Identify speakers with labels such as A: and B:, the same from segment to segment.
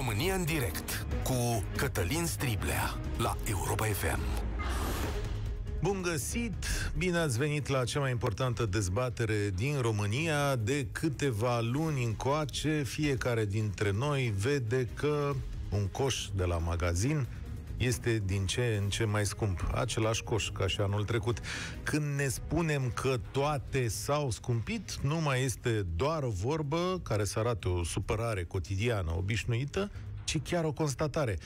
A: România în direct cu Cătălin Striblea la Europa FM.
B: Bun găsit! Bine ați venit la cea mai importantă dezbatere din România. De câteva luni încoace, fiecare dintre noi vede că un coș de la magazin este din ce în ce mai scump. Același coș ca și anul trecut. Când ne spunem că toate s-au scumpit, nu mai este doar o vorbă care să arate o supărare cotidiană, obișnuită, ci chiar o constatare.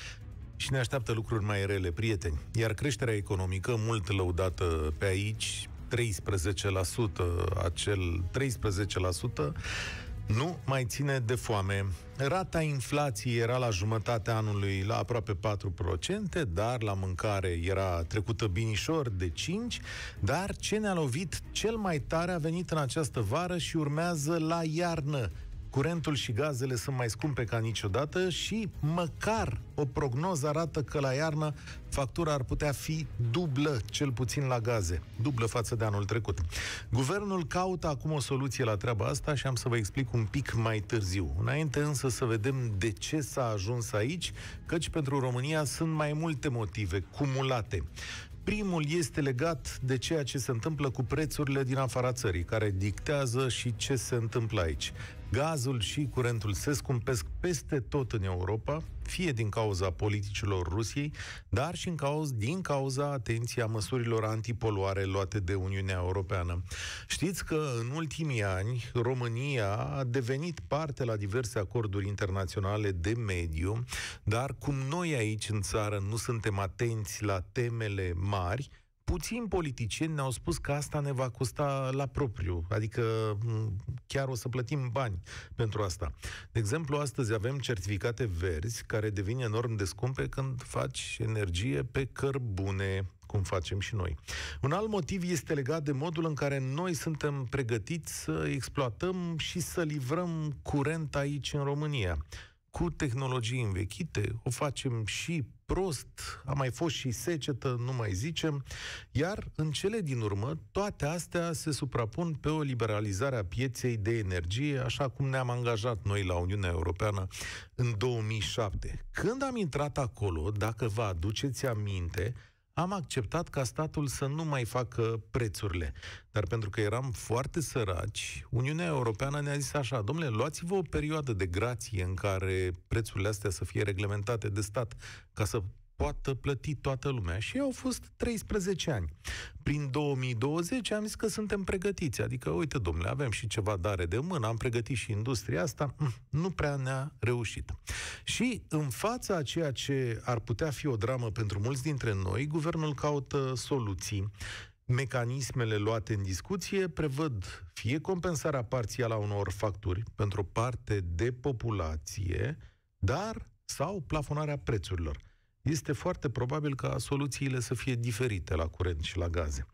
B: Și ne așteaptă lucruri mai rele, prieteni. Iar creșterea economică, mult lăudată pe aici, 13%, acel 13%, nu mai ține de foame. Rata inflației era la jumătatea anului la aproape 4%, dar la mâncare era trecută binișor de 5%, dar ce ne-a lovit cel mai tare a venit în această vară și urmează la iarnă. Curentul și gazele sunt mai scumpe ca niciodată și măcar o prognoză arată că la iarnă factura ar putea fi dublă, cel puțin la gaze, dublă față de anul trecut. Guvernul caută acum o soluție la treaba asta și am să vă explic un pic mai târziu. Înainte însă să vedem de ce s-a ajuns aici, căci pentru România sunt mai multe motive cumulate. Primul este legat de ceea ce se întâmplă cu prețurile din afara țării, care dictează și ce se întâmplă aici. Gazul și curentul se scumpesc peste tot în Europa, fie din cauza politicilor Rusiei, dar și în cauz, din cauza, atenția măsurilor antipoluare luate de Uniunea Europeană. Știți că în ultimii ani România a devenit parte la diverse acorduri internaționale de mediu, dar cum noi aici în țară nu suntem atenți la temele mari, puțini politicieni ne-au spus că asta ne va costa la propriu, adică chiar o să plătim bani pentru asta. De exemplu, astăzi avem certificate verzi care devin enorm de scumpe când faci energie pe cărbune, cum facem și noi. Un alt motiv este legat de modul în care noi suntem pregătiți să exploatăm și să livrăm curent aici în România cu tehnologii învechite, o facem și prost, a mai fost și secetă, nu mai zicem, iar în cele din urmă, toate astea se suprapun pe o liberalizare a pieței de energie, așa cum ne-am angajat noi la Uniunea Europeană în 2007. Când am intrat acolo, dacă vă aduceți aminte, am acceptat ca statul să nu mai facă prețurile. Dar pentru că eram foarte săraci, Uniunea Europeană ne-a zis așa, domnule, luați-vă o perioadă de grație în care prețurile astea să fie reglementate de stat, ca să poată plăti toată lumea. Și au fost 13 ani. Prin 2020 am zis că suntem pregătiți. Adică, uite, domnule, avem și ceva dare de mână, am pregătit și industria asta, mm, nu prea ne-a reușit. Și în fața a ceea ce ar putea fi o dramă pentru mulți dintre noi, guvernul caută soluții. Mecanismele luate în discuție prevăd fie compensarea parțială a unor facturi pentru o parte de populație, dar sau plafonarea prețurilor este foarte probabil ca soluțiile să fie diferite la curent și la gaze.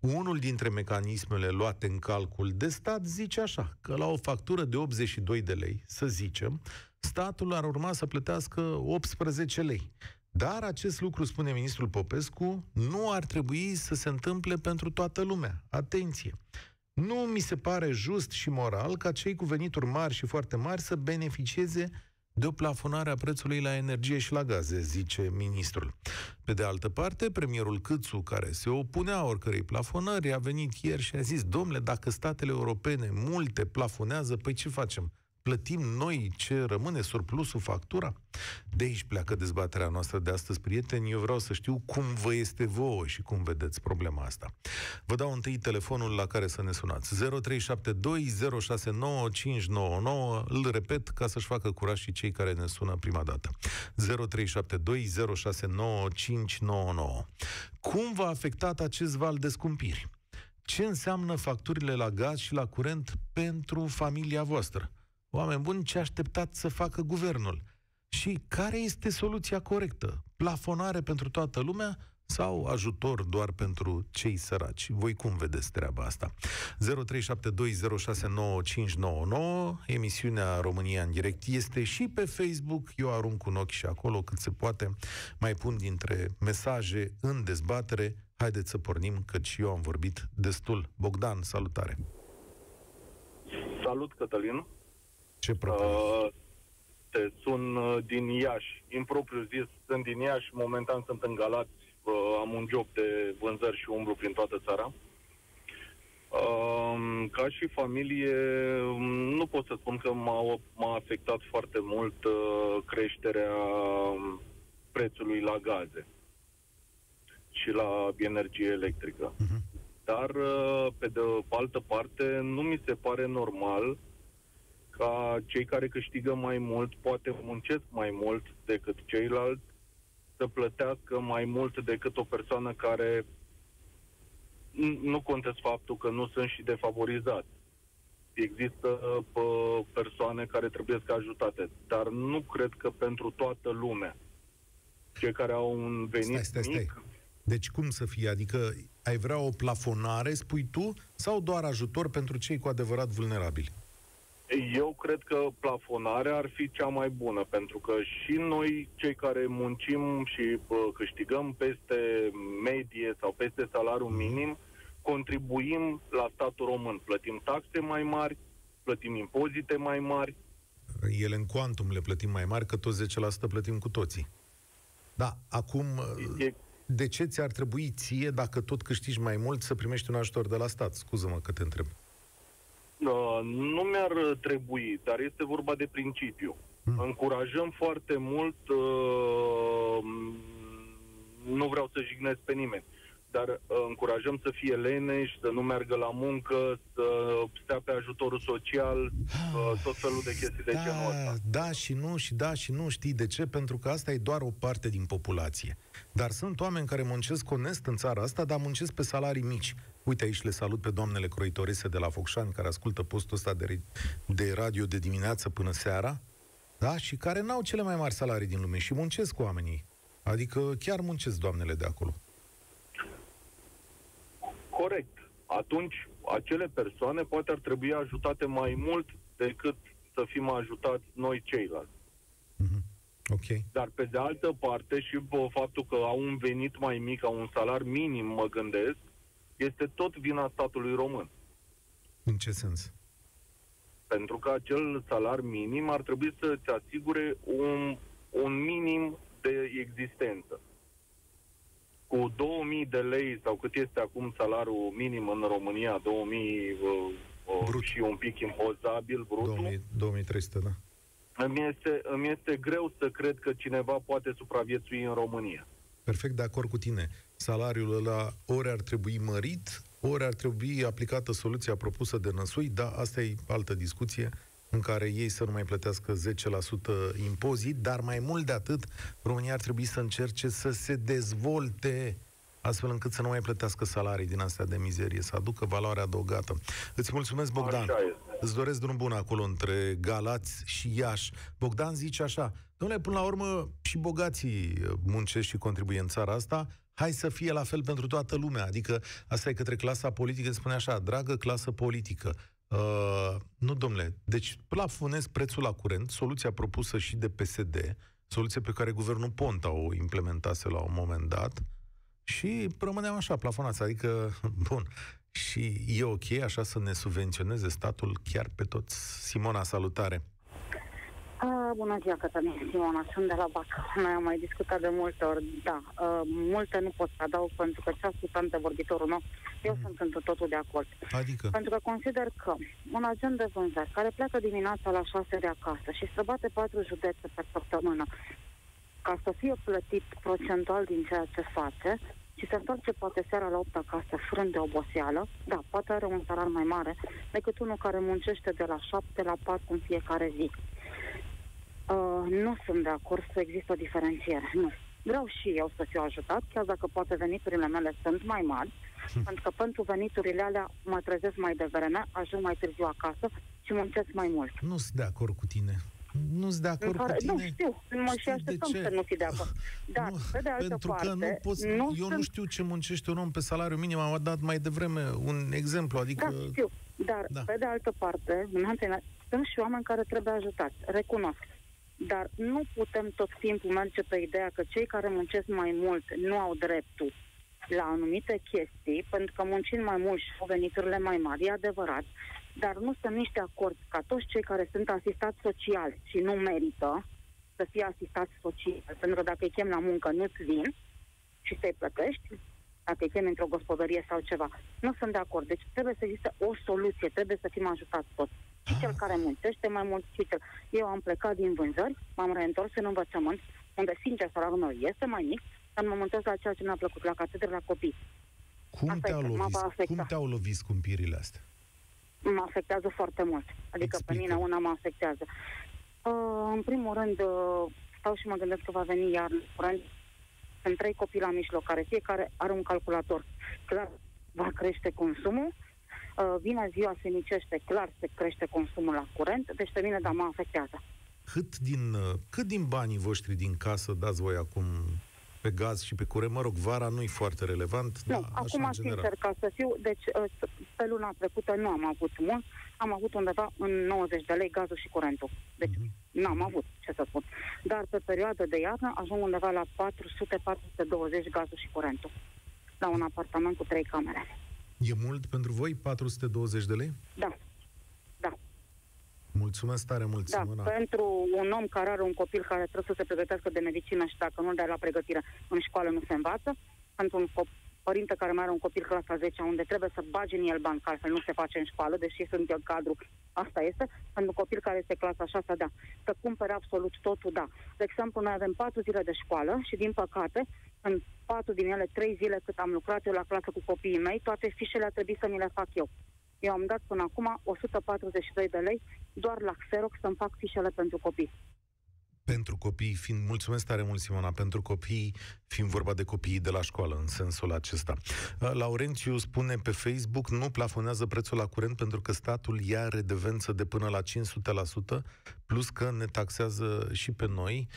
B: Unul dintre mecanismele luate în calcul de stat zice așa, că la o factură de 82 de lei, să zicem, statul ar urma să plătească 18 lei. Dar acest lucru, spune ministrul Popescu, nu ar trebui să se întâmple pentru toată lumea. Atenție! Nu mi se pare just și moral ca cei cu venituri mari și foarte mari să beneficieze de o plafonare a prețului la energie și la gaze, zice ministrul. Pe de altă parte, premierul Câțu, care se opunea oricărei plafonări, a venit ieri și a zis, domnule, dacă statele europene multe plafonează, păi ce facem? Plătim noi ce rămâne, surplusul, factura? De aici pleacă dezbaterea noastră de astăzi, prieteni. Eu vreau să știu cum vă este vouă și cum vedeți problema asta. Vă dau întâi telefonul la care să ne sunați. 0372069599. Îl repet ca să-și facă curaj și cei care ne sună prima dată. 0372069599. Cum v-a afectat acest val de scumpiri? Ce înseamnă facturile la gaz și la curent pentru familia voastră? Oameni buni, ce așteptați să facă guvernul? Și care este soluția corectă? Plafonare pentru toată lumea sau ajutor doar pentru cei săraci? Voi cum vedeți treaba asta? 0372069599 Emisiunea România în direct este și pe Facebook. Eu arunc un ochi și acolo cât se poate. Mai pun dintre mesaje în dezbatere. Haideți să pornim, căci eu am vorbit destul. Bogdan, salutare!
C: Salut, Cătălin!
B: Ce propui? Uh,
C: uite, sunt uh, din Iași, impropriu zis, sunt din Iași, momentan sunt în Galați, uh, am un job de vânzări și umblu prin toată țara. Uh, ca și familie, um, nu pot să spun că m-a, m-a afectat foarte mult uh, creșterea um, prețului la gaze și la energie electrică. Uh-huh. Dar, uh, pe de altă parte, nu mi se pare normal ca cei care câștigă mai mult, poate muncesc mai mult decât ceilalți, să plătească mai mult decât o persoană care nu contest faptul că nu sunt și defavorizați. Există uh, persoane care trebuie să ajutate, dar nu cred că pentru toată lumea. Cei care au un venit stai, stai, stai. mic...
B: Deci cum să fie? Adică ai vrea o plafonare, spui tu, sau doar ajutor pentru cei cu adevărat vulnerabili?
C: Eu cred că plafonarea ar fi cea mai bună, pentru că și noi, cei care muncim și uh, câștigăm peste medie sau peste salariul mhm. minim, contribuim la statul român. Plătim taxe mai mari, plătim impozite mai mari.
B: Ele în quantum le plătim mai mari, că toți 10% plătim cu toții. Da, acum, e... de ce ți-ar trebui ție, dacă tot câștigi mai mult, să primești un ajutor de la stat? Scuză-mă că te întreb.
C: Uh, nu mi-ar trebui, dar este vorba de principiu. Hmm. Încurajăm foarte mult, uh, nu vreau să jignesc pe nimeni, dar uh, încurajăm să fie leneși, să nu meargă la muncă, să stea pe ajutorul social, uh, tot felul de chestii de
B: da,
C: genul ăsta.
B: Da și nu, și da și nu, știi de ce? Pentru că asta e doar o parte din populație. Dar sunt oameni care muncesc onest în țara asta, dar muncesc pe salarii mici. Uite, aici le salut pe doamnele croitorese de la Focșani, care ascultă postul ăsta de, de radio de dimineață până seara, da? și care n-au cele mai mari salarii din lume și muncesc cu oamenii. Adică chiar muncesc doamnele de acolo.
C: Corect. Atunci, acele persoane poate ar trebui ajutate mai mult decât să fim ajutați noi ceilalți.
B: Mm-hmm. Ok.
C: Dar pe de altă parte și faptul că au un venit mai mic, au un salar minim, mă gândesc, este tot vina statului român.
B: În ce sens?
C: Pentru că acel salar minim ar trebui să-ți asigure un, un minim de existență. Cu 2000 de lei sau cât este acum salariul minim în România, 2000 uh, uh, brut. și un pic impozabil, brutul. 2000,
B: 2300, da.
C: Îmi este, îmi este greu să cred că cineva poate supraviețui în România.
B: Perfect de acord cu tine. Salariul ăla ori ar trebui mărit, ori ar trebui aplicată soluția propusă de Năsui, dar asta e altă discuție în care ei să nu mai plătească 10% impozit, dar mai mult de atât, România ar trebui să încerce să se dezvolte astfel încât să nu mai plătească salarii din astea de mizerie, să aducă valoare adăugată. Îți mulțumesc, Bogdan. Îți doresc drum bun acolo între Galați și Iași. Bogdan zice așa, domnule, până la urmă și bogații muncesc și contribuie în țara asta, hai să fie la fel pentru toată lumea. Adică asta e către clasa politică, spune așa, dragă clasă politică, Uh, nu, domnule. Deci plafonez prețul la curent, soluția propusă și de PSD, soluție pe care guvernul Ponta o implementase la un moment dat, și rămâneam așa, plafonați. Adică, bun, și e ok așa să ne subvenționeze statul chiar pe toți. Simona, salutare!
D: Bună ziua, Cătălin Simona, sunt de la BAC. Noi am mai discutat de multe ori, da. Uh, multe nu pot să adaug pentru că ce a spus antevorbitorul meu, eu mm. sunt într totul de acord.
B: Adică?
D: Pentru că consider că un agent de vânzări care pleacă dimineața la 6 de acasă și se bate patru județe pe săptămână ca să fie plătit procentual din ceea ce face, și se întoarce poate seara la 8 acasă, frânt de oboseală, da, poate are un salar mai mare decât unul care muncește de la 7 la 4 în fiecare zi. Uh, nu sunt de acord să există o diferențiere, nu. Vreau și eu să fiu ajutat, chiar dacă poate veniturile mele sunt mai mari, hm. pentru că pentru veniturile alea mă trezesc mai devreme, ajung mai târziu acasă și muncesc mai mult.
B: Nu sunt de acord cu tine. Nu sunt de acord
D: pare,
B: cu tine.
D: Nu știu, mă și așteptăm să nu fi de acord. Dar, nu, pe de altă
B: pentru
D: parte...
B: Că nu poți, nu eu sunt... nu știu ce muncește un om pe salariu minim, am dat mai devreme un exemplu, adică...
D: Da, știu, dar, da. pe de altă parte, sunt și oameni care trebuie ajutați, recunosc. Dar nu putem tot timpul merge pe ideea că cei care muncesc mai mult nu au dreptul la anumite chestii, pentru că muncind mai mult și au veniturile mai mari, e adevărat, dar nu sunt nici de acord ca toți cei care sunt asistați social și nu merită să fie asistați social, pentru că dacă îi chem la muncă nu-ți vin și să-i plătești, dacă îi chem într-o gospodărie sau ceva. Nu sunt de acord. Deci trebuie să existe o soluție, trebuie să fim ajutați toți. Și cel care muncește mai mult și cel. Eu am plecat din vânzări, m-am reîntors în învățământ, unde, sincer, salariul meu este mai mic, dar mă muntesc la ceea ce mi-a plăcut, la catedră, la copii.
B: Cum
D: Asta
B: te-au
D: este, mă va
B: lovit,
D: afecta.
B: cum te-au lovit scumpirile astea?
D: mă afectează foarte mult. Adică
B: Explică.
D: pe mine una mă afectează. Uh, în primul rând, uh, stau și mă gândesc că va veni iar curând. Sunt trei copii la mijloc, care fiecare are un calculator. Clar, va crește consumul. Uh, vine ziua, se nicește, clar, se crește consumul la curent. Deci pe mine, da, mă afectează.
B: Cât din, uh, cât din banii voștri din casă dați voi acum pe gaz și pe curent? Mă rog, vara nu e foarte relevant,
D: Nu,
B: dar așa
D: acum,
B: în general.
D: sincer, ca să fiu, deci uh, pe luna trecută nu am avut mult, am avut undeva în 90 de lei gazul și curentul. Deci
B: Mhm.
D: n-am avut, ce să spun. Dar pe perioadă de iarnă ajung undeva la 400-420 gazul și curentul. La un apartament cu trei camere.
B: E mult pentru voi? 420 de lei?
D: Da, da,
B: Mulțumesc tare mult,
D: da.
B: Simona.
D: Pentru un om care are un copil care trebuie să se pregătească de medicină și dacă nu-l dai la pregătire în școală nu se învață, pentru un cop- părinte care mai are un copil clasa 10 unde trebuie să bage în el bani, că altfel nu se face în școală, deși sunt în cadru, asta este, pentru un copil care este clasa 6, da. Să cumpere absolut totul, da. De exemplu, noi avem 4 zile de școală și, din păcate, în 4 din ele, 3 zile cât am lucrat eu la clasă cu copiii mei, toate fișele a trebuit să mi le fac eu. Eu am dat până acum 142 de lei doar la Xerox să-mi fac fișele pentru copii.
B: Pentru copii, fiind, mulțumesc tare mult, Simona, pentru copii, fiind vorba de copiii de la școală, în sensul acesta. Uh, Laurențiu spune pe Facebook, nu plafonează prețul la curent pentru că statul ia redevență de până la 500%, plus că ne taxează și pe noi.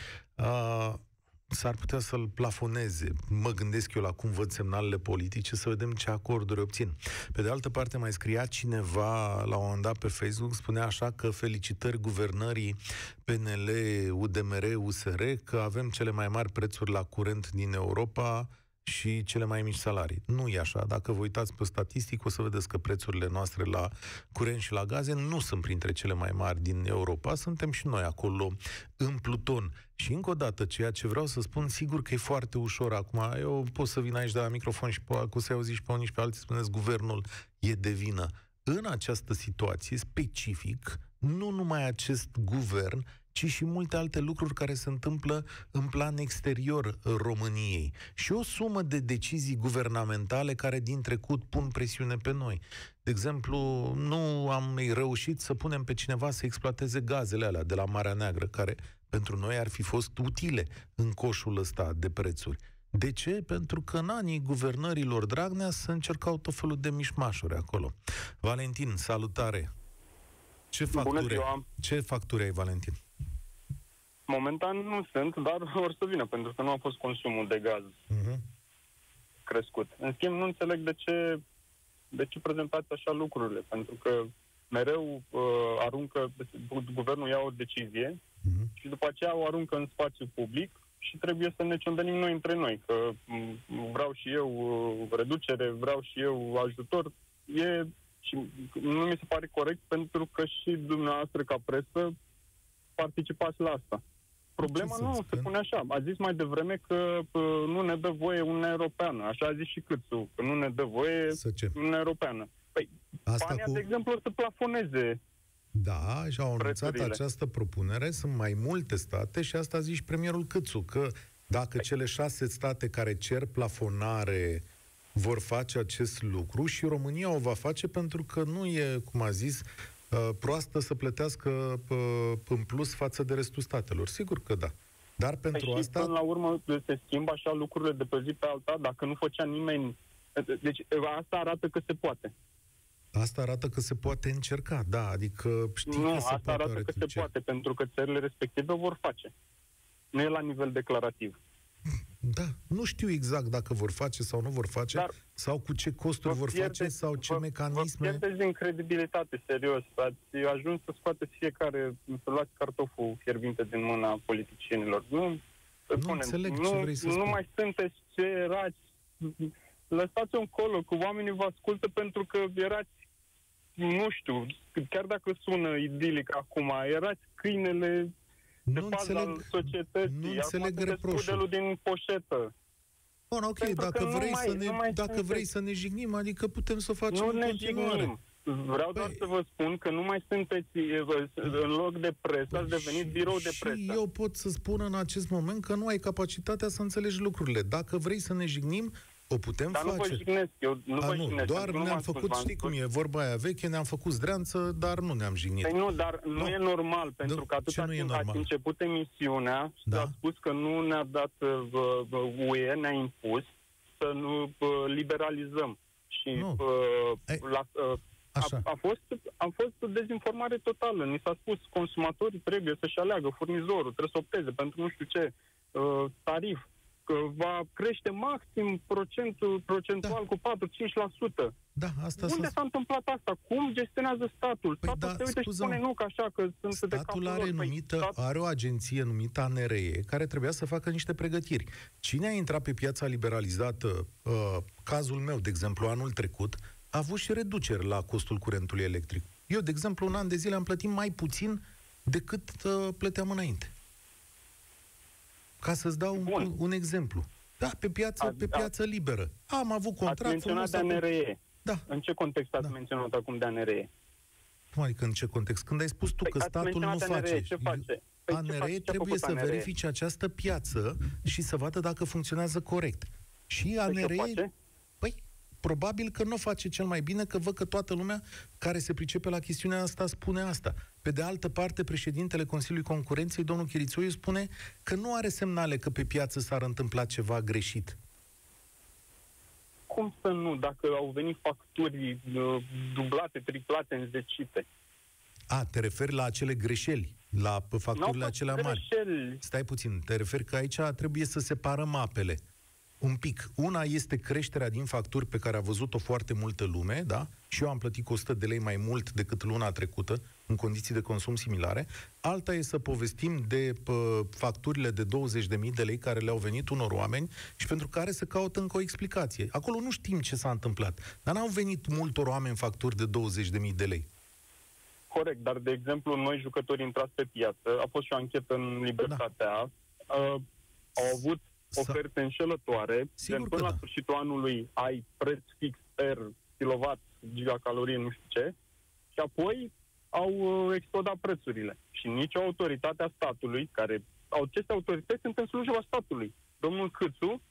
B: Uh, s-ar putea să-l plafoneze. Mă gândesc eu la cum văd semnalele politice, să vedem ce acorduri obțin. Pe de altă parte, mai scria cineva la un moment dat pe Facebook, spunea așa că felicitări guvernării PNL, UDMR, USR, că avem cele mai mari prețuri la curent din Europa și cele mai mici salarii. Nu e așa. Dacă vă uitați pe statistic, o să vedeți că prețurile noastre la curent și la gaze nu sunt printre cele mai mari din Europa. Suntem și noi acolo în pluton. Și încă o dată, ceea ce vreau să spun, sigur că e foarte ușor acum. Eu pot să vin aici de la microfon și pe, cu să auzi și pe unii și pe alții, spuneți, guvernul e de vină. În această situație specific, nu numai acest guvern, ci și multe alte lucruri care se întâmplă în plan exterior României. Și o sumă de decizii guvernamentale care din trecut pun presiune pe noi. De exemplu, nu am reușit să punem pe cineva să exploateze gazele alea de la Marea Neagră, care pentru noi ar fi fost utile în coșul ăsta de prețuri. De ce? Pentru că în anii guvernărilor Dragnea se încercau tot felul de mișmașuri acolo. Valentin, salutare! Ce facturi,
E: ziua!
B: ce facturi ai, Valentin?
E: Momentan nu sunt, dar or să vină, pentru că nu a fost consumul de gaz
B: Uh-huh.
E: crescut. În schimb, nu înțeleg de ce, de ce prezentați așa lucrurile, pentru că mereu uh, aruncă, guvernul ia o decizie
B: Uh-huh.
E: și după aceea o aruncă în spațiu public și trebuie să ne ciondănim noi între noi, că m, vreau și eu uh, reducere, vreau și eu ajutor. E, și nu mi se pare corect pentru că și dumneavoastră ca presă participați la asta. Problema
B: să
E: nu
B: spun?
E: se pune așa. A zis mai devreme că uh, nu ne dă voie Uniunea Europeană. Așa a zis și Câțu, că nu ne dă voie
B: Să ce?
E: Uniunea Europeană. Păi,
B: Asta
E: Spania,
B: cu...
E: de exemplu, o să plafoneze.
B: Da, și au anunțat
E: prețurile.
B: această propunere. Sunt mai multe state și asta a zis și premierul Câțu, că dacă cele șase state care cer plafonare vor face acest lucru și România o va face pentru că nu e, cum a zis, uh, proastă să plătească uh, în plus față de restul statelor. Sigur că da. Dar pentru
E: Păi și
B: asta...
E: până la urmă se schimbă așa lucrurile de pe zi pe alta, dacă nu făcea nimeni... Deci asta arată că se poate.
B: Asta arată că se poate încerca, da, adică știi
E: nu,
B: că se
E: asta
B: poate
E: arată că se
B: reduce.
E: poate, pentru că țările respective vor face. Nu e la nivel declarativ.
B: Da, nu știu exact dacă vor face sau nu vor face,
E: Dar
B: sau cu ce costuri
E: Vă
B: vor
E: pierdeți-
B: face, sau ce
E: vă,
B: mecanisme.
E: Vă pierdeți din credibilitate, serios. Ați ajuns să scoateți fiecare, să luați cartoful fierbinte din mâna politicienilor. Nu,
B: Nu înțeleg ce
E: nu,
B: vrei să
E: nu
B: spui.
E: mai sunteți ce erați. Lăsați-o încolo, că oamenii vă ascultă pentru că erați nu știu, chiar dacă sună idilic acum, erați câinele de
B: Nu
E: bază al
B: înțeleg,
E: societății.
B: nu
E: Acum
B: înțeleg
E: sunteți
B: reproșul.
E: pudelul din poșetă.
B: Bun, ok,
E: Pentru
B: dacă
E: că nu
B: vrei,
E: mai-
B: să ne,
E: nu mai
B: dacă
E: sunteți-
B: vrei să ne jignim, adică putem să o facem
E: Nu
B: în
E: ne
B: continuare.
E: jignim. Vreau doar
B: Păi-
E: să vă spun că nu mai sunteți e, vă- în loc de presă, ați devenit
B: Și-
E: birou de
B: și
E: presă.
B: eu pot să spun în acest moment că nu ai capacitatea să înțelegi lucrurile. Dacă vrei să ne jignim, o putem
E: Dar nu vă
B: face.
E: jignesc, eu nu
B: A,
E: vă
B: nu,
E: jignesc.
B: doar
E: pentru că nu
B: ne-am
E: m-am spus,
B: făcut,
E: v-am
B: știi cum
E: spus.
B: e, vorba aia veche, ne-am făcut zdreanță, dar nu ne-am jignit.
E: Păi nu, dar nu,
B: Nu.
E: e normal, pentru
B: Nu,
E: că atâta
B: ce nu e
E: timp
B: normal?
E: ați început emisiunea și
B: Da.
E: a spus că nu ne-a dat uh, uh, UE, ne-a impus să nu uh, liberalizăm. Și
B: Nu.
E: uh,
B: Ei,
E: la, uh,
B: Așa.
E: a, a, fost, a fost dezinformare totală. Ni s-a spus consumatorii trebuie să-și aleagă furnizorul, trebuie să opteze pentru nu știu ce uh, tarif, că va crește maxim procentul procentual
B: Da.
E: cu 4-5%.
B: Da, asta
E: Unde
B: s-a
E: s-a întâmplat asta? Cum gestionează statul?
B: Păi
E: Statul
B: da,
E: se uită și
B: scuză-mă.
E: spune nu, că așa, că sunt de
B: Statul
E: capul
B: are,
E: lor. Păi,
B: numită,
E: stat-
B: are o agenție numită ANRE care trebuia să facă niște pregătiri. Cine a intrat pe piața liberalizată, uh, cazul meu, de exemplu, anul trecut, a avut și reduceri la costul curentului electric. Eu, de exemplu, un an de zile am plătit mai puțin decât uh, plăteam înainte. Ca să-ți dau un,
E: Bun.
B: un exemplu. Da, pe piață,
E: A-
B: pe
E: da.
B: piață liberă. Am avut
E: Ați
B: contract
E: menționat
B: frumos.
E: de
B: acum-
E: ANRE.
B: Da,
E: În ce context ați
B: Da.
E: menționat acum de ANRE?
B: cum adică în ce context? Când ai spus tu că
E: Păi ați
B: statul nu
E: menționat ANRE,
B: face.
E: Ce face? Păi ce
B: ANRE
E: face? Ce a
B: trebuie
E: făcut
B: să
E: ANRE?
B: verifice această piață și să vadă dacă funcționează corect. Și
E: Păi ce
B: ANRE,
E: face?
B: păi, probabil că nu o face cel mai bine, că văd că toată lumea care se pricepe la chestiunea asta spune asta. Pe de altă parte, președintele Consiliului Concurenței, domnul Chirițoiu, spune că nu are semnale că pe piață s-ar întâmpla ceva greșit.
E: Cum să nu, dacă au venit facturi uh, dublate, triplate, înzecite?
B: A, te referi la acele greșeli, la
E: N-au
B: facturile
E: fost
B: acelea mari.
E: greșeli.
B: Stai puțin, te referi că aici trebuie să separăm apele. Un pic. Una este creșterea din facturi pe care a văzut-o foarte multă lume, da? Și eu am plătit cu 100 de lei mai mult decât luna trecută, în condiții de consum similare. Alta e să povestim de pă, facturile de 20.000 de lei care le-au venit unor oameni și pentru care se caută încă o explicație. Acolo nu știm ce s-a întâmplat, dar n-au venit multor oameni facturi de 20.000 de lei.
E: Corect, dar de exemplu, noi jucători intrați pe piață, a fost și o anchetă în Libertatea, uh, au avut
B: Da. Sa-
E: oferte înșelătoare,
B: Sigur
E: gen
B: că
E: până la
B: da.
E: sfârșitul anului ai preț fix per kilowatt, gigacalorie, nu știu ce, și apoi au uh, explodat prețurile. Și nicio autoritate a statului, care aceste autorități sunt în slujba statului. Domnul Câțu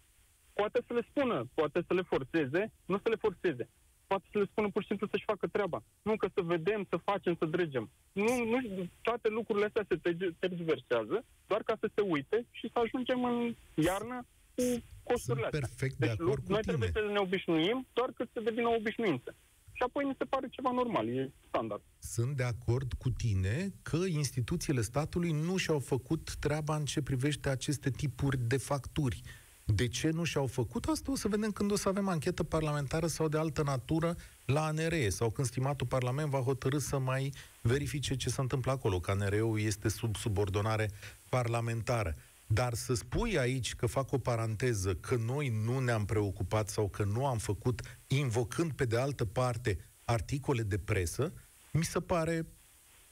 E: poate să le spună, poate să le forțeze, nu să le forțeze. Poate să le spună pur și simplu să-și facă treaba. Nu că să vedem, să facem, să dregem. Nu, nu, toate lucrurile astea se tergi- tergiversează, doar ca să se uite și să ajungem în iarnă cu costurile
B: Sunt
E: astea.
B: perfect de
E: Deci
B: acord
E: lu-
B: cu
E: noi
B: tine.
E: trebuie să ne obișnuim, doar cât să devină o obișnuință. Și apoi mi se pare ceva normal, e standard.
B: sunt de acord cu tine că instituțiile statului nu și-au făcut treaba în ce privește aceste tipuri de facturi. De ce nu și-au făcut asta? O să vedem când o să avem anchetă parlamentară sau de altă natură la ANRE sau când stimatul Parlament va hotărâ să mai verifice ce se întâmplă acolo, că ANRE-ul este sub subordonare parlamentară. Dar să spui aici că fac o paranteză, că noi nu ne-am preocupat sau că nu am făcut, invocând pe de altă parte articole de presă, mi se pare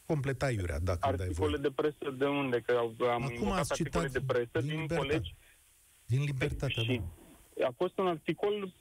B: complet aiurea, dacă îmi dai
E: Articole
B: voie.
E: de presă de unde? Că au- am
B: Acum
E: invocat
B: ați
E: articole
B: citat
E: de presă
B: din
E: din,
B: Libertate.
E: colegi.
B: Din libertatea,
E: și
B: da.
E: a fost un articol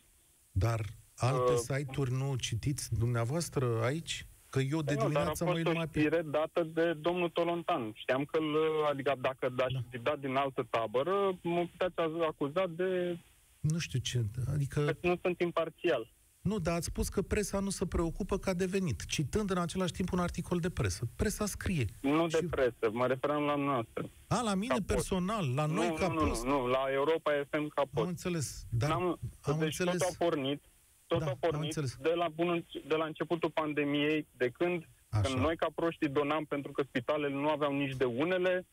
B: Dar alte
E: Uh,
B: site-uri nu citiți dumneavoastră aici? Că eu de
E: Nu, dar a
B: dimineață mă
E: fost
B: uit
E: o
B: numai pe...
E: știre dată de domnul Tolontan. Știam că, îl- adică dacă dați
B: Da.
E: da. dat din altă tabără, mă puteți acuza de
B: Nu știu ce, adică...
E: că nu sunt imparțial.
B: Nu, dar ați spus că presa nu se preocupă că a devenit, citând în același timp un articol de presă. Presa scrie.
E: Nu de
B: Și-
E: presă, mă referam la noastră.
B: A, la mine
E: Ca post.
B: personal, la noi
E: nu,
B: ca
E: nu,
B: post.
E: nu, nu, la Europa FM ca
B: Am
E: post.
B: înțeles, dar
E: N-am-
B: am
E: deci
B: înțeles.
E: tot a pornit, tot
B: Da,
E: a
B: am
E: pornit
B: înțeles.
E: de la, bun, de la începutul pandemiei, de când,
B: Așa.
E: când noi ca proștii donam pentru că spitalele nu aveau nici de unele,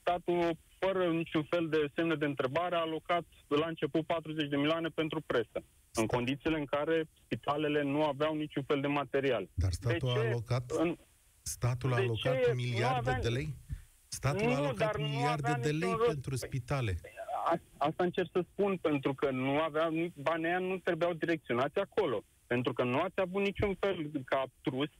E: statul, fără niciun fel de semne de întrebare, a alocat la început 40 de milioane pentru presă, în condițiile în care spitalele nu aveau niciun fel de material.
B: Dar statul
E: de
B: a
E: ce?
B: alocat,
E: În,
B: statul a
E: de
B: alocat
E: ce?
B: miliarde
E: Nu avea-
B: de lei? Statul
E: Nu,
B: a alocat
E: dar nu
B: miliarde
E: avea
B: de
E: niciun
B: lei
E: rost.
B: pentru
E: Păi-
B: spitale.
E: A- Asta încerc să spun, pentru că nu aveau, banii aia nu trebuiau direcționați acolo. pentru că nu ați avut niciun fel ca trust,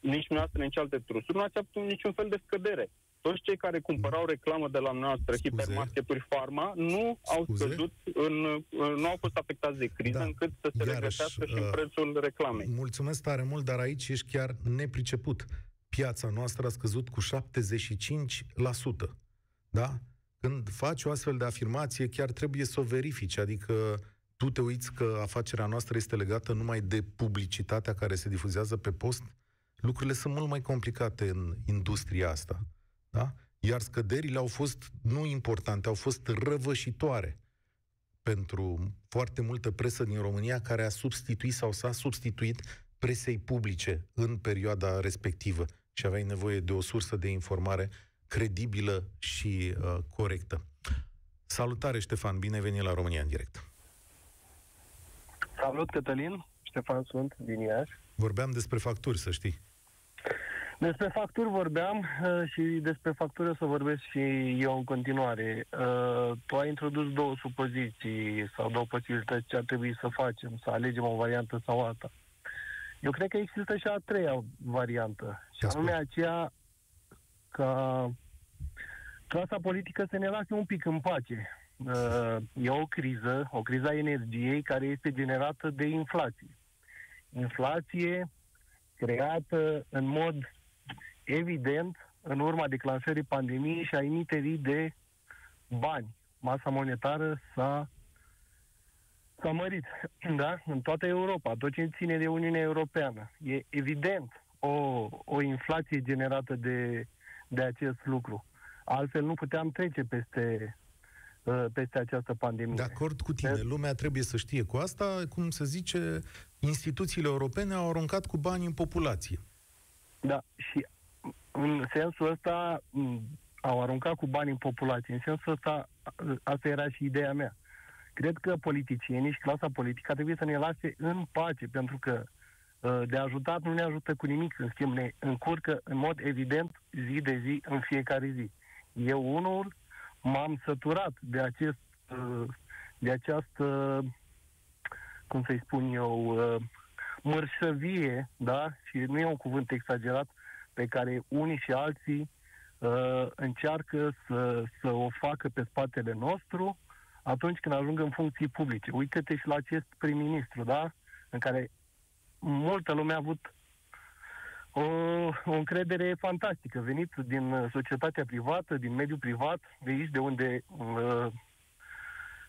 E: nici noastră, nici alte trusturi, nu ați avut niciun fel de scădere. Toți cei care cumpărau reclamă de la noastră,
B: Scuze.
E: hipermarketuri, farma, nu au
B: Scuze.
E: scăzut, în, nu au fost afectați de criză
B: Da.
E: încât să se
B: Iarăși,
E: regăsească și în
B: uh,
E: prețul reclamei.
B: Mulțumesc tare mult, dar aici ești chiar nepriceput. Piața noastră a scăzut cu 75%. Da? Când faci o astfel de afirmație, chiar trebuie să o verifici. Adică tu te uiți că afacerea noastră este legată numai de publicitatea care se difuzează pe post? Lucrurile sunt mult mai complicate în industria asta. Da? Iar scăderile au fost nu importante, au fost răvășitoare pentru foarte multă presă din România care a substituit sau s-a substituit presei publice în perioada respectivă și aveai nevoie de o sursă de informare credibilă și uh, corectă. Salutare, Ștefan, bine ai venit la România în direct.
F: Salut, Cătălin. Ștefan sunt, din Iași.
B: Vorbeam despre facturi, să știi.
F: Despre facturi vorbeam uh, și despre facturi o să vorbesc și eu în continuare. Uh, tu ai introdus două supoziții sau două posibilități ce ar trebui să facem, să alegem o variantă sau alta. Eu cred că există și a treia variantă, și
B: Te
F: anume
B: ascult.
F: aceea ca clasa politică să ne lase un pic în pace. Uh, E o criză, o criză a energiei care este generată de inflație. Inflație creată în mod evident în urma declanșării pandemiei și a emiterii de bani. Masa monetară s-a, s-a mărit, da? În toată Europa, tot ce ține de Uniunea Europeană. E evident o, o inflație generată de, de acest lucru. Altfel nu puteam trece peste, uh, peste această pandemie.
B: De acord cu tine,
F: De-
B: lumea trebuie să știe cu asta, cum se zice, instituțiile europene au aruncat cu bani în populație.
F: Da, și în sensul ăsta m, au aruncat cu bani în populație. În sensul ăsta, a- asta era și ideea mea. Cred că politicienii și clasa politică trebuie să ne lase în pace, pentru că ă, de ajutat nu ne ajută cu nimic, în schimb ne încurcă în mod evident zi de zi, în fiecare zi. Eu unul m-am săturat de acest ă, de această cum să-i spun eu, ă, mărșăvie, da, și nu e un cuvânt exagerat, pe care unii și alții uh, încearcă să, să o facă pe spatele nostru atunci când ajung în funcții publice. Uite-te și la acest prim-ministru, da, în care multă lume a avut o, o încredere fantastică, venit din uh, societatea privată, din mediul privat, de aici de unde uh,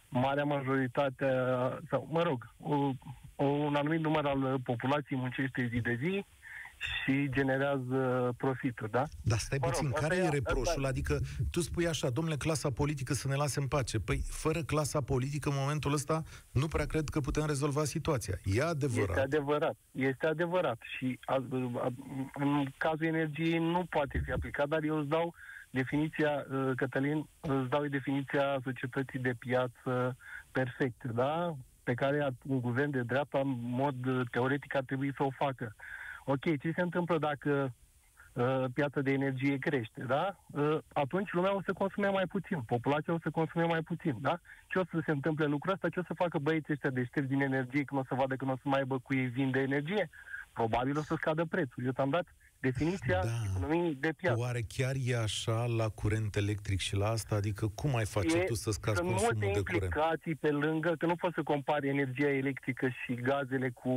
F: marea majoritate, sau mă rog, o, o, un anumit număr al populației muncește zi de zi și generează profituri, da?
B: Dar stai
F: Mă rog,
B: puțin,
F: asta
B: care
F: e-
B: e reproșul?
F: asta-
B: Adică tu spui așa, domnule, clasa politică să ne lase în pace. Păi, fără clasa politică, în momentul ăsta, nu prea cred că putem rezolva situația. E adevărat.
F: Este adevărat. Este adevărat. Și a, a, în cazul energiei nu poate fi aplicat, dar eu îți dau definiția, uh, Cătălin, îți dau definiția societății de piață perfectă, da? Pe care a- un guvern de dreapta, în mod uh, teoretic, ar trebui să o facă. Ok, ce se întâmplă dacă uh, piața de energie crește, da? Uh, atunci lumea o să consume mai puțin, populația o să consume mai puțin, da? Ce o să se întâmple lucrul ăsta? Ce o să facă băieții ăștia deștepți din energie când o să vadă că nu o să mai aibă cu ei vin de energie? Probabil o să scadă prețul. Eu ți-am dat definiția
B: Da.
F: economiei de piață.
B: Oare chiar e așa la curent electric și la asta? Adică cum ai face
F: E-
B: tu să scazi
F: Sunt
B: consumul
F: multe
B: de curent?
F: implicații pe lângă, că nu poți să compari energia electrică și gazele cu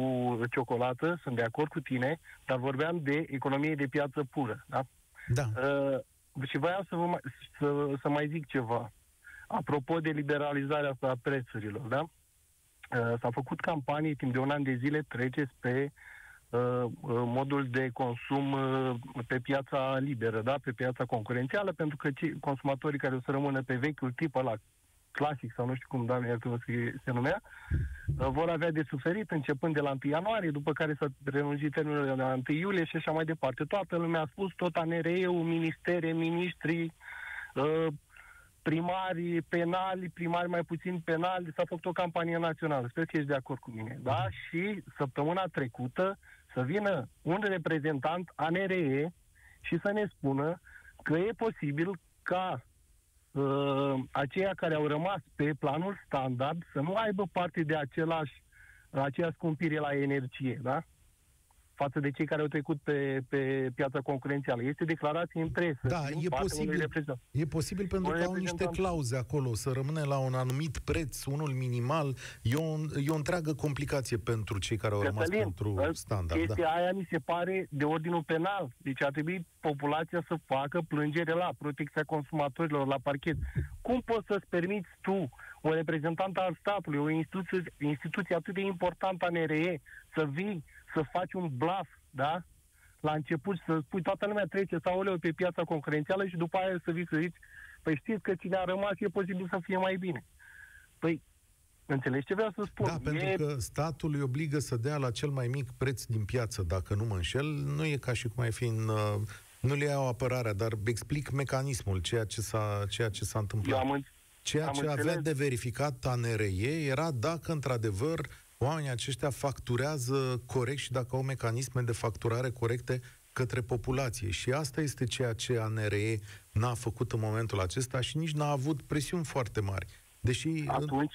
F: ciocolată, sunt de acord cu tine, dar vorbeam de economie de piață pură, da?
B: Da.
F: Uh, și voiam să, vă mai, să, să mai zic ceva. Apropo de liberalizarea asta a prețurilor, da? Uh, s-a făcut campanii timp de un an de zile, treceți pe uh, uh, modul de consum uh, pe piața liberă, da? pe piața concurențială, pentru că cei consumatorii care o să rămână pe vechiul tip ăla clasic sau nu știu cum, doamne, iartă se, se numea, uh, vor avea de suferit începând de la 1 ianuarie, după care s-a prelungit termenul de la 1 iulie și așa mai departe. Toată lumea a spus, tot ANRE-ul, ministere, ministrii, uh, primari penali, primari mai puțin penali, s-a făcut o campanie națională. Sper că ești de acord cu mine. Da? Și săptămâna trecută să vină un reprezentant ANRE și să ne spună că e posibil ca uh, aceia care au rămas pe planul standard să nu aibă parte de același aceea scumpire la energie, da? Față de cei care au trecut pe, pe piața concurențială. Este declarație în presă.
B: Da, e posibil, e posibil pentru că au niște clauze acolo, să rămâne la un anumit preț, unul minimal. E o, e o întreagă complicație pentru cei care au Cătălin, rămas pentru standard.
F: Chestia da. aia mi se pare de ordinul penal. Deci ar trebui populația să facă plângere la protecția consumatorilor, la parchet. Cum poți să-ți permiți tu, un reprezentant al statului, o instituție, instituție atât de importantă a NRE, să vii să faci un bluff, da? La început să spui toată lumea trece sau leu pe piața concurențială și după aia să vii să zici, păi știți că cine a rămas e posibil să fie mai bine. Păi, Înțelegi ce vreau să spun?
B: Da, pentru e... că statul îi obligă să dea la cel mai mic preț din piață, dacă nu mă înșel, nu e ca și cum ai fi în... Uh, nu le iau apărarea, dar explic mecanismul, ceea ce s-a, ceea ce s-a întâmplat.
F: Eu am, în...
B: ceea
F: am
B: ce înțeles. avea de verificat ANRE era dacă, într-adevăr, oamenii aceștia facturează corect și dacă au mecanisme de facturare corecte către populație. Și asta este ceea ce ANRE n-a făcut în momentul acesta și nici n-a avut presiuni foarte mari. Deși
F: atunci,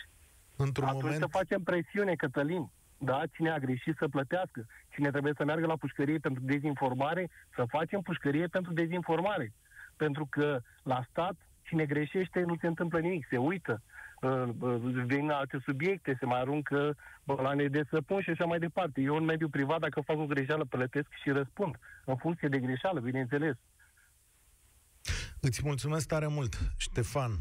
B: într-un
F: atunci
B: moment...
F: să facem presiune, Cătălin. Da, cine a greșit să plătească. Cine trebuie să meargă la pușcărie pentru dezinformare, să facem pușcărie pentru dezinformare. Pentru că la stat, cine greșește, nu se întâmplă nimic, se uită vin alte subiecte, se mai aruncă bălane de săpun și așa mai departe. Eu în mediul privat, dacă fac o greșeală, plătesc și răspund, în funcție de greșeală, bineînțeles.
B: Îți mulțumesc tare mult, Ștefan.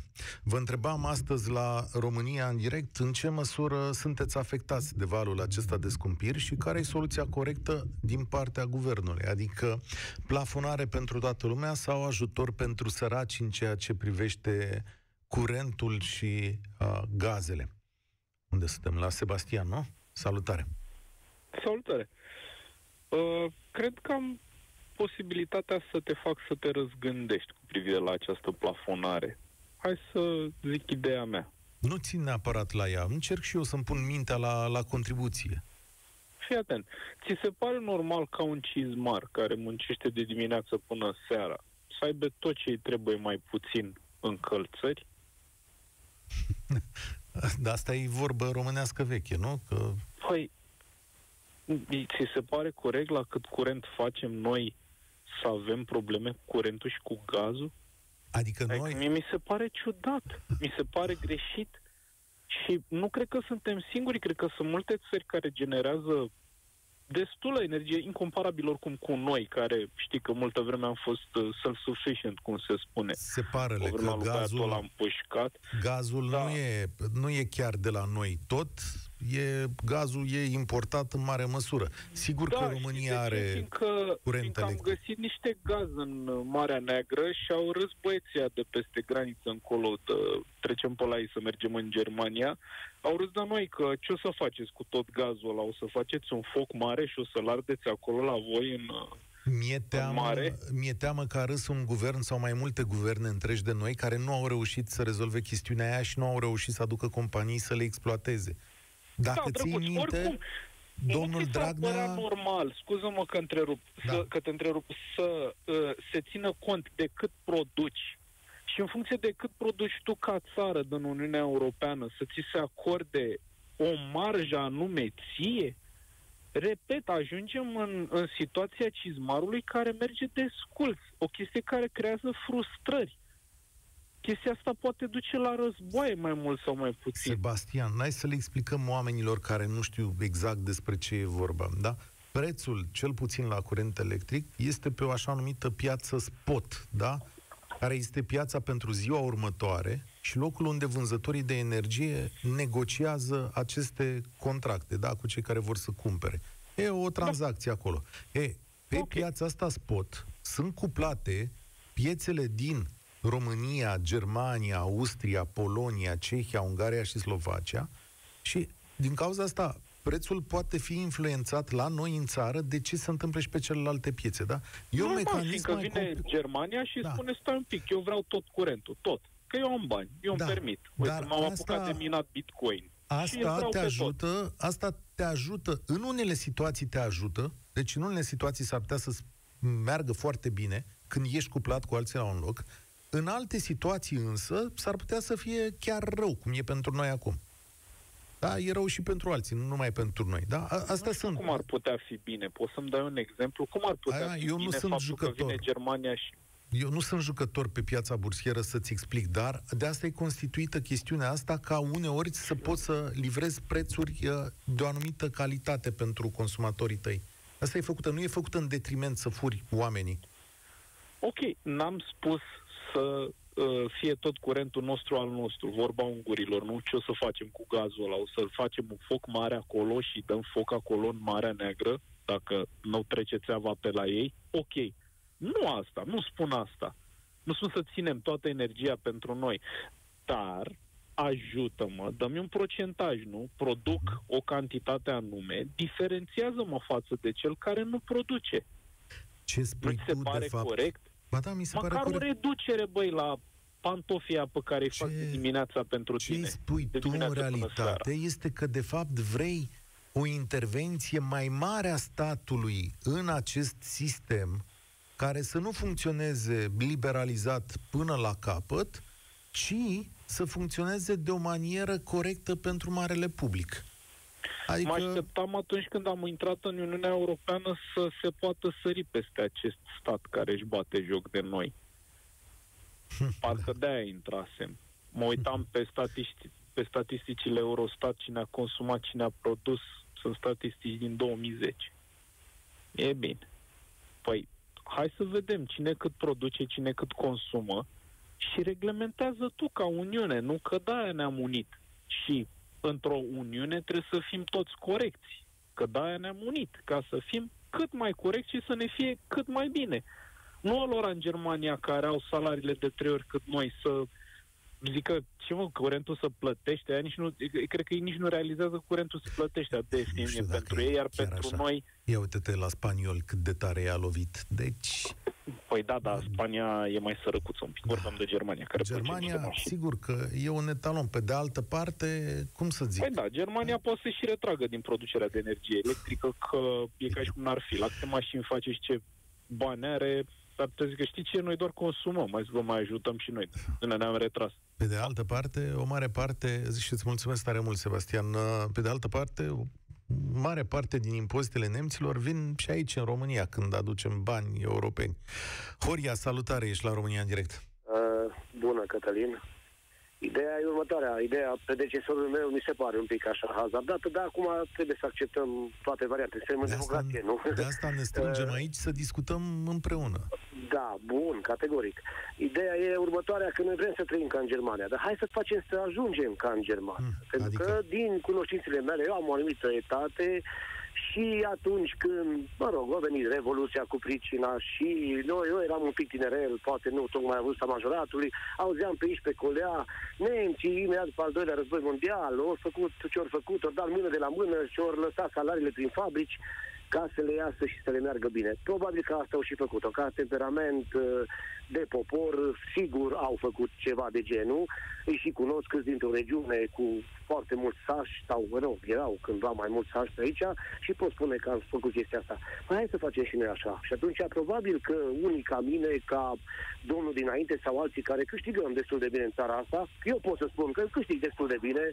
B: Vă întrebam astăzi la România în direct în ce măsură sunteți afectați de valul acesta de scumpiri și care e soluția corectă din partea guvernului, adică plafonare pentru toată lumea sau ajutor pentru săraci în ceea ce privește curentul și uh, gazele. Unde suntem? La Sebastian, nu? Salutare!
G: Salutare! Uh, cred că am posibilitatea să te fac să te răzgândești cu privire la această plafonare. Hai să zic ideea mea.
B: Nu țin neapărat la ea. Încerc și eu să-mi pun mintea la, la contribuție.
G: Fii atent. Ți se pare normal ca un cizmar care muncește de dimineață până seara să aibă tot ce îi trebuie mai puțin încălțări?
B: Dar asta e vorbă românească veche, nu? Că...
G: Păi, ți se pare corect la cât curent facem noi să avem probleme cu curentul și cu gazul?
B: Adică, adică noi...
G: Mie mi se pare ciudat, mi se pare greșit și nu cred că suntem singuri, cred că sunt multe țări care generează destulă energie, incomparabil oricum cu noi, care știi că multă vreme am fost uh, self-sufficient, cum se spune.
B: Se pare că gazul,
G: l-am pușcat.
B: Gazul da. nu, e, nu e chiar de la noi tot, e, gazul e importat în mare măsură. Sigur
G: da,
B: că România are
G: fiindcă, curent fiindcă am găsit niște gaz în Marea Neagră și au râs băieții de peste graniță încolo, de, trecem pe la ei să mergem în Germania, au râs de noi că ce o să faceți cu tot gazul ăla? O să faceți un foc mare și o să-l ardeți acolo la voi în,
B: mi-e teamă, mare. mi-e teamă că a râs un guvern sau mai multe guverne întregi de noi care nu au reușit să rezolve chestiunea aia și nu au reușit să aducă companii să le exploateze. Dacă da, ții minte, oricum, domnul nu Dragnea...
G: normal, scuză-mă că, întrerup, da. să, că te întrerup, să uh, se țină cont de cât produci. Și în funcție de cât produci tu ca țară din Uniunea Europeană să ți se acorde o marjă anume ție, repet, ajungem în, în situația cizmarului care merge de sculț, o chestie care creează frustrări chestia asta poate duce la războaie mai mult sau mai puțin.
B: Sebastian, n-ai să le explicăm oamenilor care nu știu exact despre ce e vorba, da? Prețul, cel puțin la curent electric, este pe o așa numită piață spot, da? Care este piața pentru ziua următoare și locul unde vânzătorii de energie negociază aceste contracte, da? Cu cei care vor să cumpere. E o tranzacție da. acolo. E, pe okay. piața asta spot sunt cuplate piețele din România, Germania, Austria, Polonia, Cehia, Ungaria și Slovacia și din cauza asta prețul poate fi influențat la noi în țară de ce se întâmplă și pe celelalte piețe, da?
G: E un mecanism că vine compl- Germania și da. spune stai un pic, eu vreau tot curentul, tot. Că eu am bani, eu da. îmi permit. Uite, Dar m-am asta... apucat de minat Bitcoin.
B: Asta te ajută, asta te ajută, în unele situații te ajută, deci în unele situații s-ar putea să meargă foarte bine când ești cuplat cu alții la un loc, în alte situații însă s-ar putea să fie chiar rău, cum e pentru noi acum. Da, e rău și pentru alții, nu numai pentru noi. Da? A, astea sunt.
G: Cum ar putea fi bine? Poți să-mi dai un exemplu? Cum ar putea
B: Aia,
G: fi
B: eu
G: bine
B: nu sunt
G: faptul
B: jucător.
G: că vine Germania și...
B: Eu nu sunt jucător pe piața bursieră să-ți explic, dar de asta e constituită chestiunea asta ca uneori să poți să livrezi prețuri uh, de o anumită calitate pentru consumatorii tăi. Asta e făcută, nu e făcută în detriment să furi oamenii.
G: Ok, n-am spus să uh, fie tot curentul nostru al nostru, vorba ungurilor, nu ce o să facem cu gazul ăla, o să facem un foc mare acolo și dăm foc acolo în Marea Neagră, dacă nu trece țeava pe la ei, ok. Nu asta, nu spun asta. Nu spun să ținem toată energia pentru noi, dar ajută-mă, dă-mi un procentaj, nu? Produc o cantitate anume, diferențiază-mă față de cel care nu produce.
B: Ce
G: Nu
B: spui
G: ți se
B: tu,
G: pare
B: de fapt?
G: corect?
B: Ba da, mi se
G: Măcar
B: pare
G: o
B: corect.
G: reducere, băi, la pantofia pe care îi
B: Ce-
G: fac dimineața pentru
B: Ce
G: tine.
B: spui
G: de
B: tu în
G: dimineață până
B: realitate
G: seara.
B: este că, de fapt, vrei o intervenție mai mare a statului în acest sistem, care să nu funcționeze liberalizat până la capăt, ci să funcționeze de o manieră corectă pentru marele public.
G: Mă
B: Adică,
G: așteptam atunci când am intrat în Uniunea Europeană să se poată sări peste acest stat care își bate joc de noi. Parcă de-aia intrasem. Mă uitam pe, statistici, pe statisticile Eurostat, cine a consumat, cine a produs. Sunt statistici din 2010. E bine. Păi, hai să vedem cine cât produce, cine cât consumă și reglementează tu ca Uniune, nu că de-aia ne-am unit. Și într-o Uniune trebuie să fim toți corecți, că de-aia ne-am unit, ca să fim cât mai corecți și să ne fie cât mai bine. Nu alora în Germania care au salariile de trei ori cât noi să zică ce mă, curentul să plătește, aia nici nu, cred că ei nici nu realizează că curentul se plătește atât de ieftin
B: Nu știu
G: e
B: dacă
G: pentru
B: e
G: ei, iar
B: chiar
G: pentru
B: așa.
G: noi
B: ia uite-te la spaniol cât de tare i-a lovit. Deci,
G: Păi da, da, Spania e mai sărăcuță un pic. Vorbeam de Germania, care produce niște
B: Germania,
G: mașini.
B: sigur că e un etalon. Pe de altă parte, cum să zic?
G: Păi da, Germania poate să și retragă din producerea de energie electrică, că e ca și cum n-ar fi. La câte mașini face și ce bani are, ar putea zic că știi ce, noi doar consumăm, mai să vă mai ajutăm și noi. Ne ne-am retras.
B: Pe de altă parte, o mare parte, și îți mulțumesc tare mult, Sebastian, pe de altă parte, o mare parte din impozitele nemților vin și aici, în România, când aducem bani europeni. Horia, salutare, ești la România în direct.
H: Uh, bună, Cătălin. Ideea e următoarea. Ideea predecesorului meu mi se pare un pic așa hazardată, dar acum trebuie să acceptăm toate variantele. Suntem în
B: De asta,
H: democrație, nu?
B: de asta ne strângem
H: Uh,
B: aici să discutăm împreună.
H: Da, bun, categoric. Ideea e următoarea, că noi vrem să trăim ca în Germania, dar hai să facem să ajungem ca în Germania.
B: Hmm,
H: Pentru
B: adică?
H: că, din cunoștințele mele, eu am o anumită etate și atunci când, mă rog, a venit Revoluția cu pricina și noi, eu eram un pic tinerel, poate nu tocmai a vârsta majoratului, auzeam pe aici, pe colea, nemții, imediat după al doilea război mondial, au făcut ce au făcut, au dat mână de la mână și au lăsat salariile prin fabrici, ca să le iasă și să le meargă bine. Probabil că asta au și făcut-o. Ca temperament uh, de popor, sigur au făcut ceva de genul. Îi și cunosc câți dintr-o regiune cu foarte mulți sași, sau, mă rog, erau cândva mai mulți sași pe aici și pot spune că am făcut chestia asta. Păi hai să facem și noi așa. Și atunci, probabil că unii ca mine, ca domnul dinainte sau alții care câștigăm destul de bine în țara asta, eu pot să spun că câștig destul de bine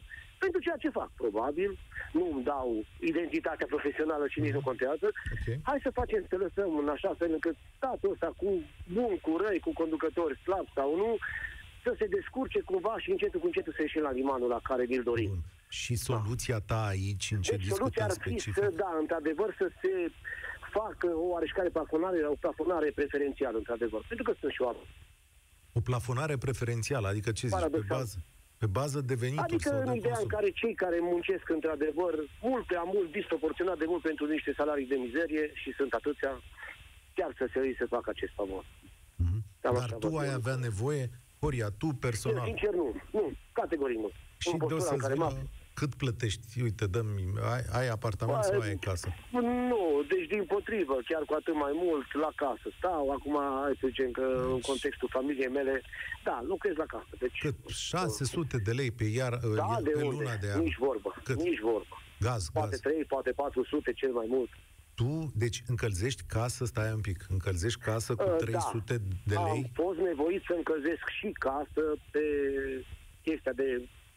H: pentru ceea ce fac, probabil. Nu îmi dau identitatea profesională și nici nu contează.
B: Ok.
H: Hai să facem să lăsăm în așa fel încât statul ăsta cu bun, cu răi, cu conducători slabi sau nu, să se descurce cumva și încetul cu încetul să ieșim la limanul la care vi-l dorim.
B: Bun. Și soluția ta aici, în ce
H: Deci soluția
B: discutăm
H: ar fi
B: specific?
H: să, da, într-adevăr, să se facă o oareșcare plafonare, o plafonare preferențială, într-adevăr. Pentru că sunt și oameni.
B: O plafonare preferențială, adică ce zici, pe
H: Paradoxal.
B: bază, pe bază de venituri
H: Adică
B: sau
H: în
B: de
H: ideea în
B: consum?
H: care cei care muncesc într-adevăr mult prea mult, disproporționat de mult pentru niște salarii de mizerie și sunt atâția, chiar să se îi se facă acest favor.
B: Mhm.
H: Cam
B: Dar
H: așa
B: tu
H: văd
B: ai
H: eu.
B: avea nevoie, Horia, tu
H: Eu,
B: personal,
H: sincer, nu. Nu, categoric nu.
B: și
H: în
B: de o
H: postura
B: să
H: în care mă
B: cât plătești? Uite, dăm ai, ai apartament
H: Bă,
B: sau ai casă?
H: Nu, deci din potrivă, chiar cu atât mai mult la casă. Stau acum, hai să zicem că în contextul familiei mele, da, lucrez la casă. Deci,
B: Cât? 600 de lei pe, iar,
H: da,
B: pe
H: de
B: luna
H: unde?
B: de an.
H: Nici vorbă,
B: Cât?
H: nici vorbă.
B: Gaz,
H: Poate
B: gaz.
H: 3, poate 400, cel mai mult.
B: Tu, deci încălzești casă, stai un pic, încălzești casă cu
H: Uh,
B: 300 de
H: Am
B: lei?
H: fost nevoit să încălzesc și casă pe chestia de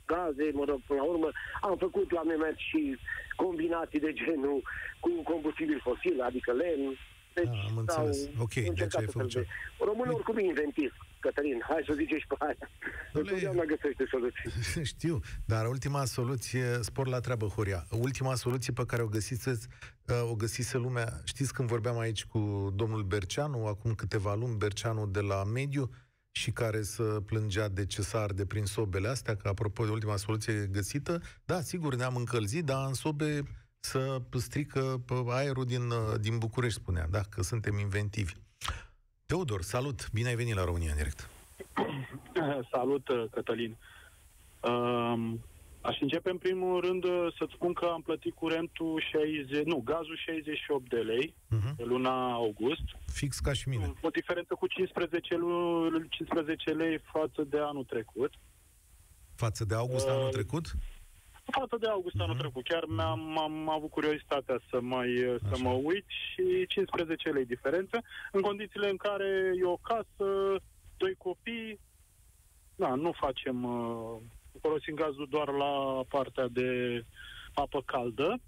H: gaze, mă rog, până la urmă, am făcut la meme și combinații de genul cu combustibil fosil, adică lemn,
B: deci, ah, am înțeles. Ok, deci ai făcut
H: de... Românul oricum e inventiv, Cătălin. Hai să zice și pe aia. Întotdeauna găsește soluții.
B: Știu, dar ultima soluție, spor la treabă, Horia, ultima soluție pe care o găsiți, uh, o găsise lumea, știți când vorbeam aici cu domnul Berceanu, acum câteva luni, Berceanu de la Mediu, și care să plângea de ce s-a arde prin sobele astea, că apropo de ultima soluție găsită, da, sigur, ne-am încălzit, dar în sobe să strică aerul din, uh, din București, spunea, da, că suntem inventivi. Teodor, salut! Bine ai venit la România în direct!
I: Salut, uh, Cătălin! Uh, aș începe în primul rând uh, să-ți spun că am plătit curentul 60, nu, gazul 68 de lei uh-huh. pe luna august.
B: Fix ca și mine.
I: O diferență cu 15, 15 lei față de anul trecut.
B: Față de august uh, anul trecut?
I: Față de august uh-huh. anul mhm. trecut. Chiar uh-huh. mi-am am avut curiozitatea să, mai, să mă uit și 15 lei diferență, în condițiile în care e o casă, doi copii, da, nu facem, uh, folosim gazul doar la partea de apă caldă,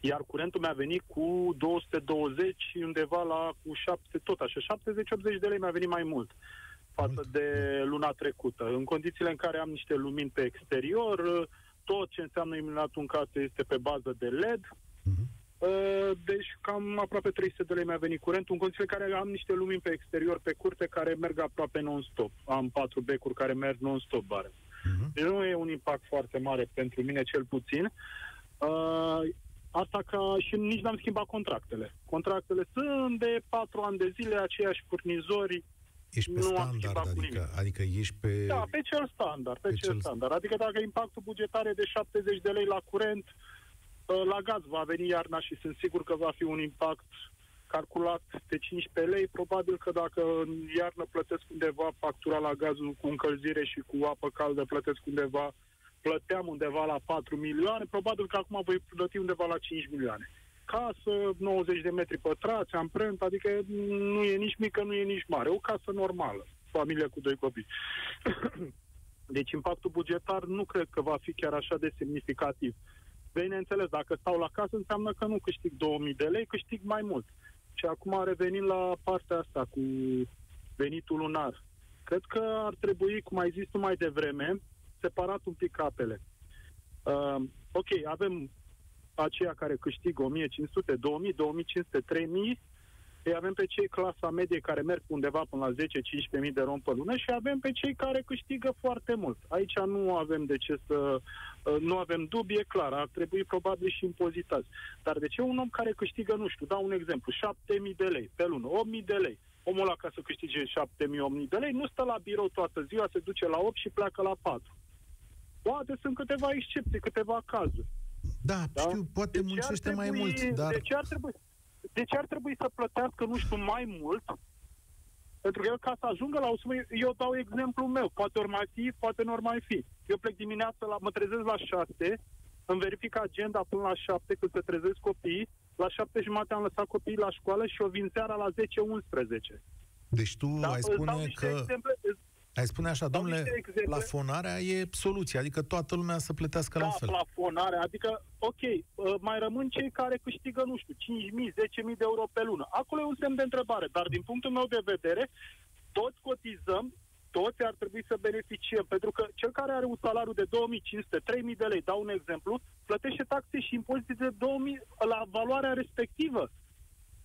I: iar curentul mi-a venit cu 220 undeva la cu 7, tot așa, 70-80 de lei mi-a venit mai mult față de luna trecută. În condițiile în care am niște lumini pe exterior, tot ce înseamnă iluminatul în casă este pe bază de LED. Uh-huh. Deci cam aproape 300 de lei mi-a venit curentul, în condițiile care am niște lumini pe exterior, pe curte, care merg aproape non-stop. Am patru becuri care merg non-stop bare. Uh-huh. Deci nu e un impact foarte mare pentru mine, cel puțin. Uh, asta ca și nici n-am schimbat contractele. Contractele sunt de patru ani de zile, aceiași furnizori,
B: Ești pe
I: nu
B: standard, adică, adică ești pe...
I: Da, pe cel standard, pe, pe cel, cel standard. Adică dacă impactul bugetar e de 70 de lei la curent, ă, la gaz va veni iarna și sunt sigur că va fi un impact calculat de 15 lei, probabil că dacă în iarnă plătesc undeva factura la gazul cu încălzire și cu apă caldă plătesc undeva, plăteam undeva la 4 milioane, probabil că acum voi plăti undeva la 5 milioane casă, 90 de metri pătrați, amprent, adică nu e nici mică, nu e nici mare. O casă normală, familie cu doi copii. deci impactul bugetar nu cred că va fi chiar așa de semnificativ. Bineînțeles, dacă stau la casă, înseamnă că nu câștig 2000 de lei, câștig mai mult. Și acum revenim la partea asta cu venitul lunar. Cred că ar trebui, cum ai zis tu mai devreme, separat un pic apele. Uh, ok, avem aceia care câștigă 1500, 2000, 2500, 3000, îi avem pe cei clasa medie care merg undeva până la 10-15.000 de rom pe lună și avem pe cei care câștigă foarte mult. Aici nu avem de ce să... Uh, nu avem dubie, clar, ar trebui probabil și impozitați. Dar de ce un om care câștigă, nu știu, dau un exemplu, 7.000 de lei pe lună, 8.000 de lei, omul ăla ca să câștige 7.000-8.000 de lei, nu stă la birou toată ziua, se duce la 8 și pleacă la 4. Poate sunt câteva excepții, câteva cazuri.
B: Da, da? știu, poate de muncește trebui, mai mult, dar...
I: De ce, ar trebui, de ce ar trebui să plătească, nu știu, mai mult? Pentru că el, ca să ajungă la o sumă, eu dau exemplu meu, poate ori mai fi, poate nu ori mai fi. Eu plec dimineața, la, mă trezesc la 6, îmi verific agenda până la 7 când se trezesc copiii, la 7 jumate am lăsat copiii la școală și o vin seara la 10-11.
B: Deci tu da, ai spune că... Exemple, ai spune așa, domnule, plafonarea e soluția, adică toată lumea să plătească
I: da,
B: la fel.
I: plafonarea, adică, ok, uh, mai rămân cei care câștigă, nu știu, 5.000, 10.000 de euro pe lună. Acolo e un semn de întrebare, dar din punctul meu de vedere, toți cotizăm, toți ar trebui să beneficiem, pentru că cel care are un salariu de 2500, 3000 de lei, dau un exemplu, plătește taxe și impozite de 2000 la valoarea respectivă.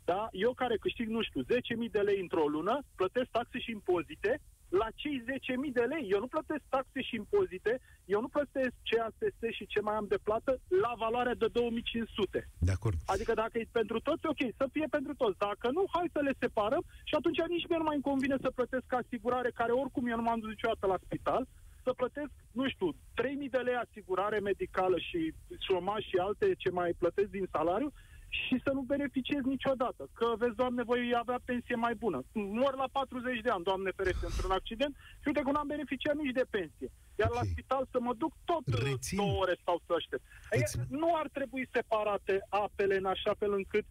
I: Da? Eu care câștig, nu știu, 10.000 de lei într-o lună, plătesc taxe și impozite, la cei 10.000 de lei. Eu nu plătesc taxe și impozite, eu nu plătesc CASS și ce mai am de plată la valoarea de 2500.
B: De acord.
I: Adică dacă e pentru toți, ok, să fie pentru toți. Dacă nu, hai să le separăm și atunci nici mie nu mai convine să plătesc asigurare, care oricum eu nu m-am dus niciodată la spital, să plătesc, nu știu, 3.000 de lei asigurare medicală și șomaj și alte ce mai plătesc din salariu și să nu beneficiez niciodată. Că, vezi, Doamne, voi avea pensie mai bună. Mor la 40 de ani, Doamne ferește, într-un accident și uite că nu am beneficiat nici de pensie. Iar okay. la spital să mă duc tot Rețin. două ore sau să aștept. Îți... Nu ar trebui separate apele în așa fel încât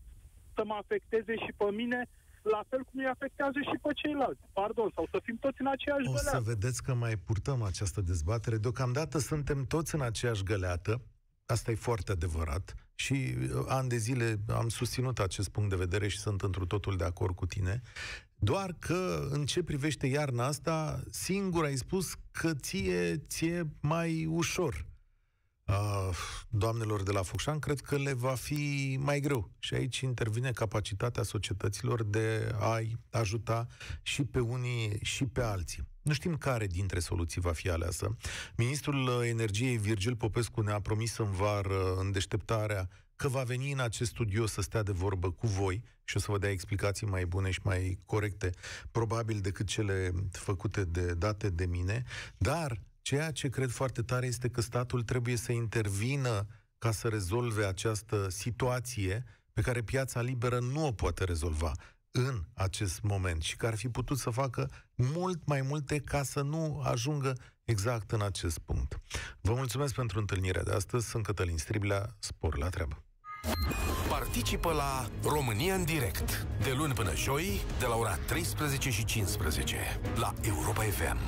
I: să mă afecteze și pe mine
E: la fel cum îi afectează și pe ceilalți. Pardon, sau să fim toți în aceeași
B: O
E: găleată.
B: să vedeți că mai purtăm această dezbatere. Deocamdată suntem toți în aceeași găleată. Asta e foarte adevărat. Și uh, ani de zile am susținut acest punct de vedere și sunt într totul de acord cu tine. Doar că în ce privește iarna asta, singur ai spus că ție, ție mai ușor uh, doamnelor de la Focșan, cred că le va fi mai greu. Și aici intervine capacitatea societăților de a-i ajuta și pe unii și pe alții. Nu știm care dintre soluții va fi aleasă. Ministrul Energiei Virgil Popescu ne-a promis în vară, în deșteptarea, că va veni în acest studio să stea de vorbă cu voi și o să vă dea explicații mai bune și mai corecte, probabil decât cele făcute de date de mine, dar Ceea ce cred foarte tare este că statul trebuie să intervină ca să rezolve această situație pe care piața liberă nu o poate rezolva în acest moment și care ar fi putut să facă mult mai multe ca să nu ajungă exact în acest punct. Vă mulțumesc pentru întâlnirea de astăzi. Sunt Cătălin Striblea. Spor la treabă!
A: Participă la România în direct de luni până joi de la ora 13 și 15 la Europa FM.